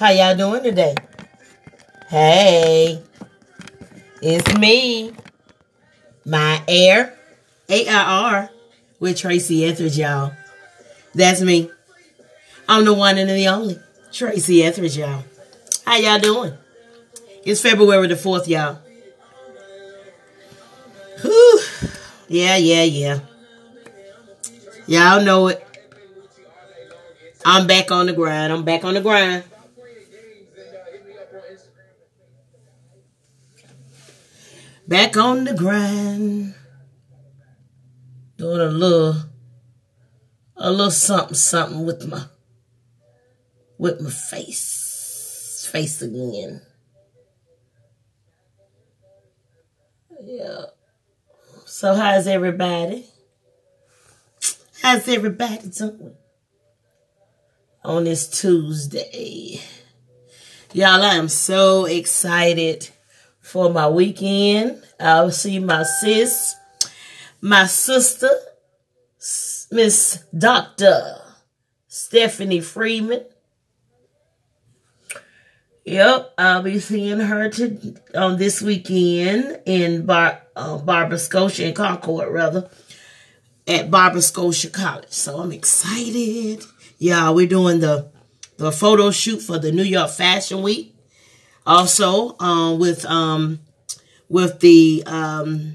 How y'all doing today? Hey, it's me, my air, A-I-R, with Tracy Etheridge, y'all. That's me. I'm the one and the only, Tracy Etheridge, y'all. How y'all doing? It's February the 4th, y'all. Whew. Yeah, yeah, yeah. Y'all know it. I'm back on the grind. I'm back on the grind. Back on the grind. Doing a little a little something something with my with my face. Face again. Yeah. So how's everybody? How's everybody doing? On this Tuesday. Y'all, I am so excited for my weekend. I'll see my sis, my sister, Miss Dr. Stephanie Freeman. Yep, I'll be seeing her to on this weekend in Bar, uh, Barber-Scotia in Concord, rather, at Barber-Scotia College. So I'm excited. Yeah, we're doing the the photo shoot for the New York Fashion Week. Also, um, with um, with the um,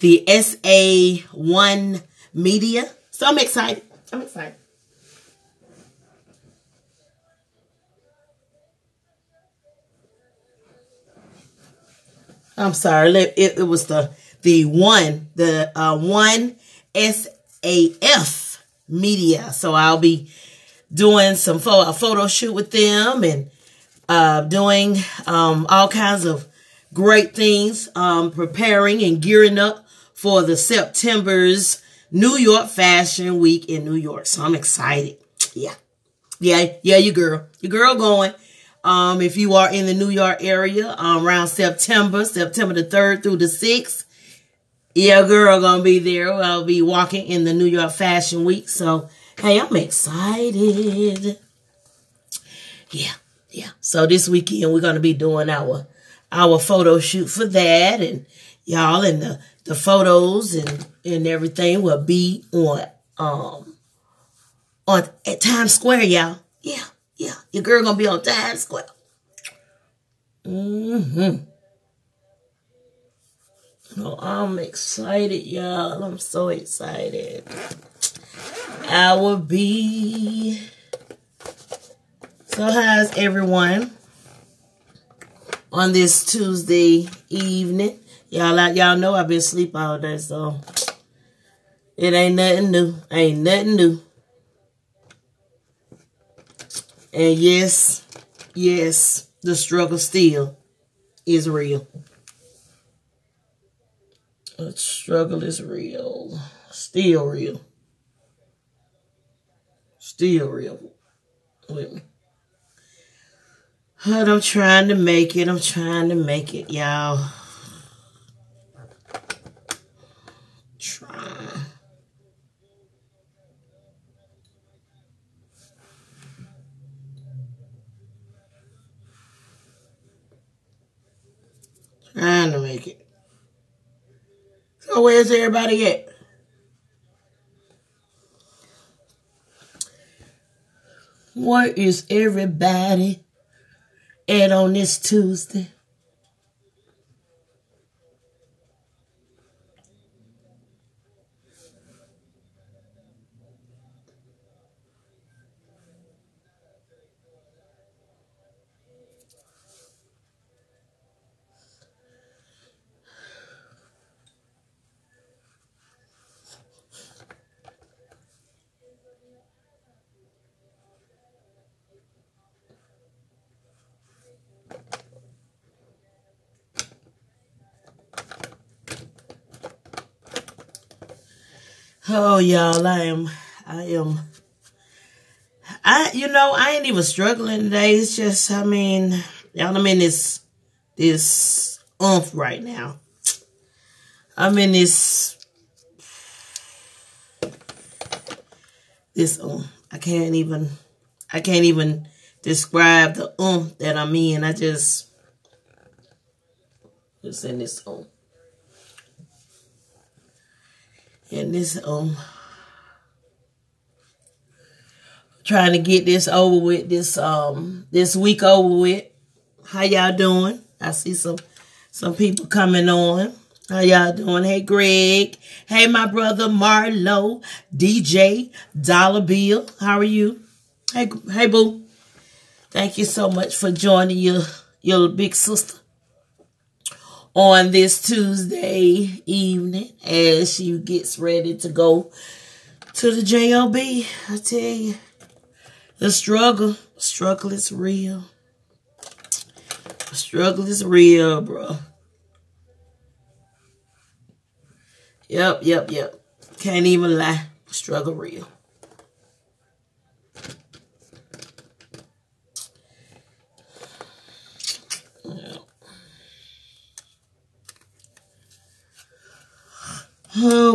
the SA One Media. So I'm excited. I'm excited. I'm sorry. It, it was the the one the uh, one SAF media. So I'll be doing some photo, a photo shoot with them and uh, doing um, all kinds of great things, um, preparing and gearing up for the September's New York Fashion Week in New York. So I'm excited. Yeah. Yeah, yeah, you girl. Your girl going. Um, if you are in the New York area um, around September, September the 3rd through the 6th, yeah, girl gonna be there. I'll be walking in the New York Fashion Week. So, hey, I'm excited. Yeah, yeah. So this weekend we're gonna be doing our our photo shoot for that, and y'all, and the the photos and and everything will be on um on at Times Square, y'all. Yeah, yeah. Your girl gonna be on Times Square. Mm-hmm. Oh, I'm excited, y'all. I'm so excited. I will be. So, how's everyone on this Tuesday evening? Y'all, like y'all know I've been sleep all day, so it ain't nothing new. Ain't nothing new. And yes, yes, the struggle still is real. The struggle is real. Still real. Still real with me. But I'm trying to make it. I'm trying to make it, y'all. Try. Trying to make it. So where's everybody at? Where is everybody at on this Tuesday? Oh, y'all, I am, I am, I, you know, I ain't even struggling today. It's just, I mean, y'all, I'm in this, this umph right now. I'm in this, this, um, I can't even, I can't even describe the um that I'm in. I just just in this um in this um trying to get this over with this um this week over with. How y'all doing? I see some some people coming on. How y'all doing? Hey Greg. Hey my brother Marlo, DJ, Dollar Bill. How are you? Hey hey boo. Thank you so much for joining your your big sister on this Tuesday evening as she gets ready to go to the JOB. I tell you. The struggle, struggle is real. Struggle is real, bro. Yep, yep, yep. Can't even lie. Struggle real.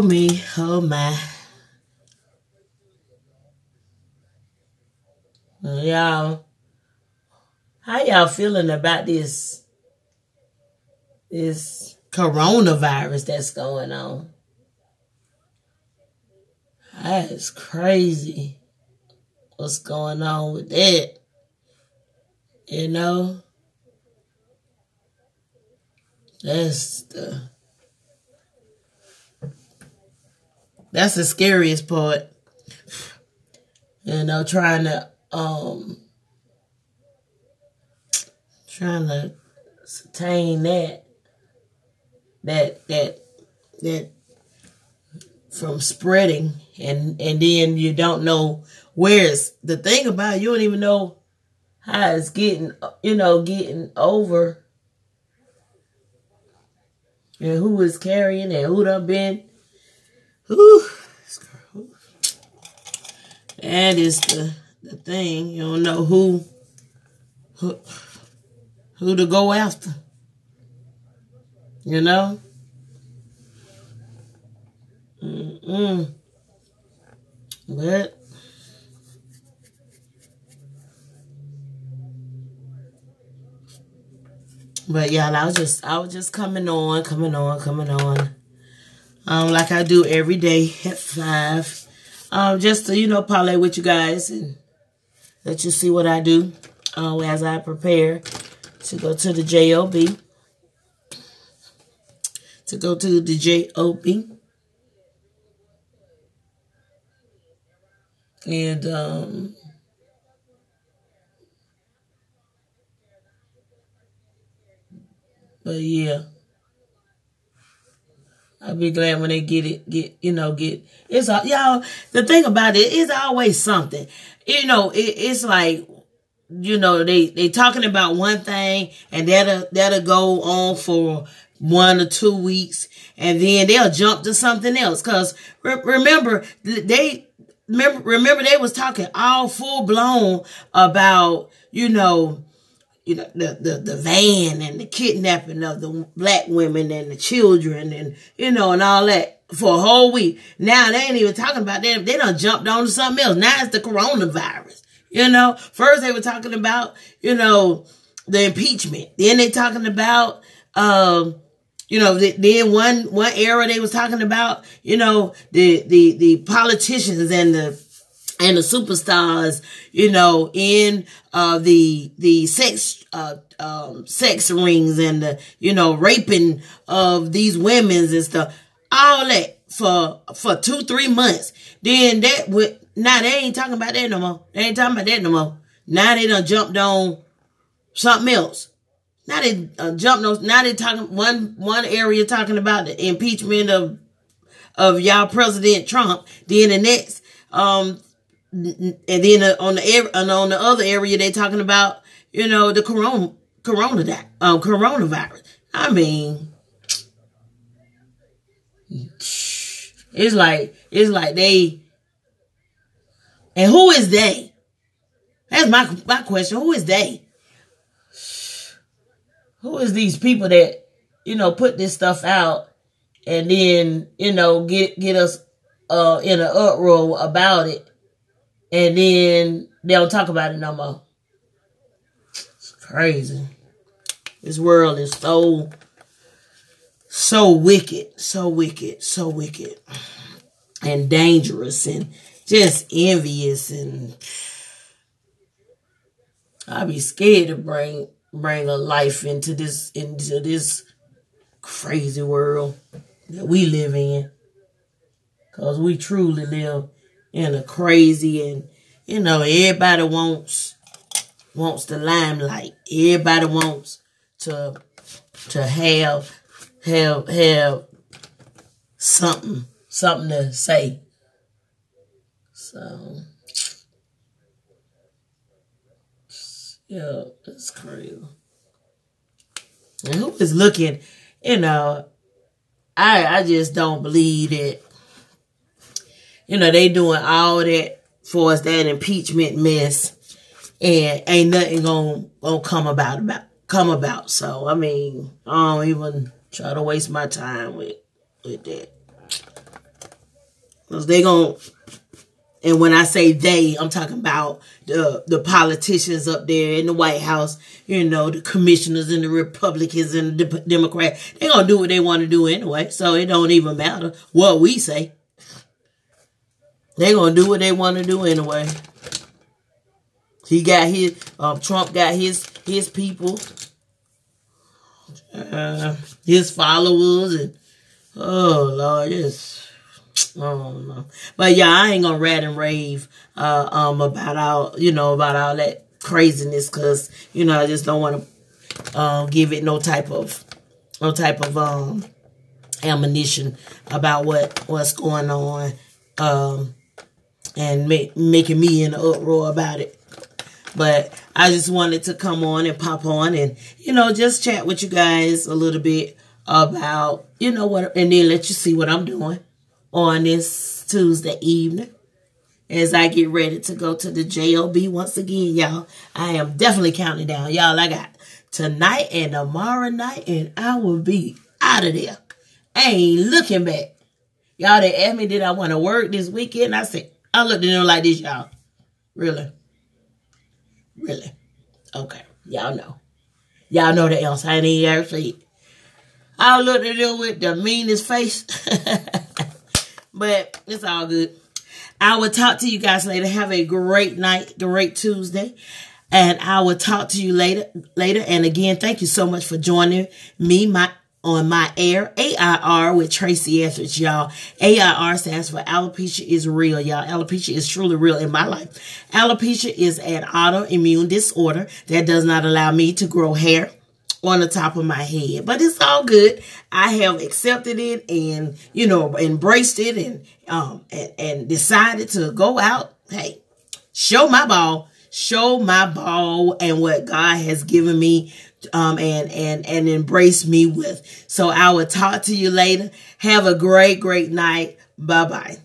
Me, oh my. Y'all, how y'all feeling about this this coronavirus that's going on? That is crazy. What's going on with that? You know? That's the that's the scariest part. You know, trying to um trying to sustain that that that that from spreading and and then you don't know where it's the thing about it, you don't even know how it's getting you know getting over and who is carrying and who done been who and it's the the thing. You don't know who who who to go after. You know? Mm-mm. But But yeah, I was just I was just coming on, coming on, coming on. Um, like I do every day at five. Um, just to, you know, parlay with you guys and let you see what I do uh, as I prepare to go to the JOB. To go to the JOB. And, um, but yeah. I'll be glad when they get it, get, you know, get, it's, all, y'all, the thing about it is always something. You know, it, it's like, you know, they, they talking about one thing and that'll, that'll go on for one or two weeks and then they'll jump to something else. Cause re- remember, they, remember, remember they was talking all full blown about, you know, you know, the, the, the van and the kidnapping of the black women and the children and, you know, and all that for a whole week. Now they ain't even talking about that. They done jumped on to something else. Now it's the coronavirus. You know, first they were talking about, you know, the impeachment. Then they talking about, um, you know, then one, one era they was talking about, you know, the, the, the politicians and the, and the superstars, you know, in uh, the the sex uh, um, sex rings and the you know raping of these women's and stuff, all that for for two three months. Then that would now they ain't talking about that no more. They ain't talking about that no more. Now they done jumped on something else. Now they uh, jumped on. Now they talking one one area talking about the impeachment of of y'all President Trump. Then the next um and then uh, on the and on the other area they're talking about you know the corona corona um, coronavirus. I mean, it's like it's like they and who is they? That's my my question. Who is they? Who is these people that you know put this stuff out and then you know get get us uh in an uproar about it and then they don't talk about it no more. It's crazy. This world is so, so wicked, so wicked, so wicked, and dangerous, and just envious, and I'd be scared to bring bring a life into this into this crazy world that we live in, cause we truly live in a crazy and you know everybody wants wants the limelight. Everybody wants to to have have have something something to say. So yeah, it's crazy. And who is looking, you know, I I just don't believe that you know they doing all that for us that impeachment mess and ain't nothing gonna gonna come about about come about. So I mean, I don't even try to waste my time with with that. Cause they gonna and when I say they, I'm talking about the the politicians up there in the White House, you know, the commissioners and the Republicans and the Democrats. They gonna do what they want to do anyway, so it don't even matter what we say. They gonna do what they want to do anyway. He got his um, Trump got his his people, uh, his followers, and oh Lord, just oh no. But yeah, I ain't gonna rant and rave uh, um about all you know about all that craziness because you know I just don't want to um, give it no type of no type of um ammunition about what what's going on um and make, making me in an uproar about it. But I just wanted to come on and pop on and, you know, just chat with you guys a little bit about, you know, what, and then let you see what I'm doing on this Tuesday evening as I get ready to go to the JOB once again, y'all. I am definitely counting down. Y'all, I got tonight and tomorrow night, and I will be out of there. I ain't looking back. Y'all, they asked me, did I want to work this weekend? I said, I looked at them like this, y'all. Really? Really? Okay. Y'all know. Y'all know the answer. I ain't actually. I looked at them with the meanest face. but it's all good. I will talk to you guys later. Have a great night, great Tuesday. And I will talk to you later later. And again, thank you so much for joining me. My on my air, AIR with Tracy Etheridge, y'all. AIR stands for alopecia is real, y'all. Alopecia is truly real in my life. Alopecia is an autoimmune disorder that does not allow me to grow hair on the top of my head. But it's all good. I have accepted it and, you know, embraced it and, um, and, and decided to go out. Hey, show my ball, show my ball and what God has given me um, and, and, and embrace me with. So I will talk to you later. Have a great, great night. Bye bye.